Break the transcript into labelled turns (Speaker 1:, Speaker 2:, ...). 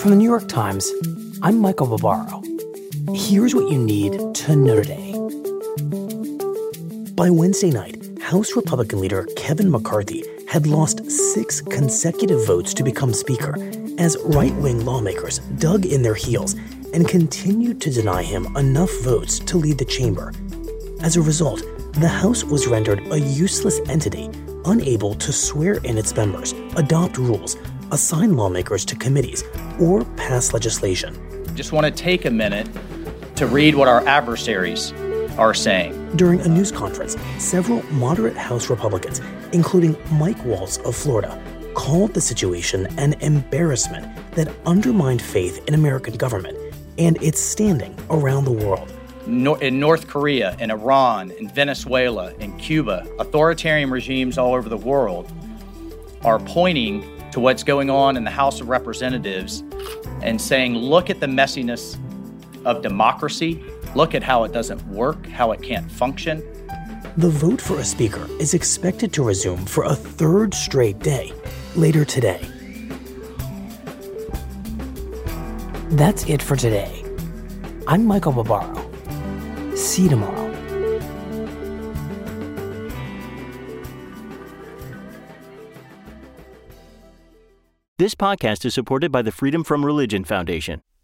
Speaker 1: From the New York Times, I'm Michael Barbaro. Here's what you need to know today. By Wednesday night, House Republican leader Kevin McCarthy had lost six consecutive votes to become Speaker as right wing lawmakers dug in their heels and continued to deny him enough votes to lead the chamber. As a result, the House was rendered a useless entity, unable to swear in its members, adopt rules, assign lawmakers to committees, or pass legislation.
Speaker 2: Just want to take a minute to read what our adversaries are saying.
Speaker 1: During a news conference, several moderate House Republicans, including Mike Waltz of Florida, called the situation an embarrassment that undermined faith in American government and its standing around the world.
Speaker 2: In North Korea, in Iran, in Venezuela, in Cuba, authoritarian regimes all over the world are pointing to what's going on in the House of Representatives and saying, look at the messiness of democracy, look at how it doesn't work, how it can't function.
Speaker 1: The vote for a speaker is expected to resume for a third straight day later today. That's it for today. I'm Michael Barbaro. See you tomorrow.
Speaker 3: This podcast is supported by the Freedom from Religion Foundation.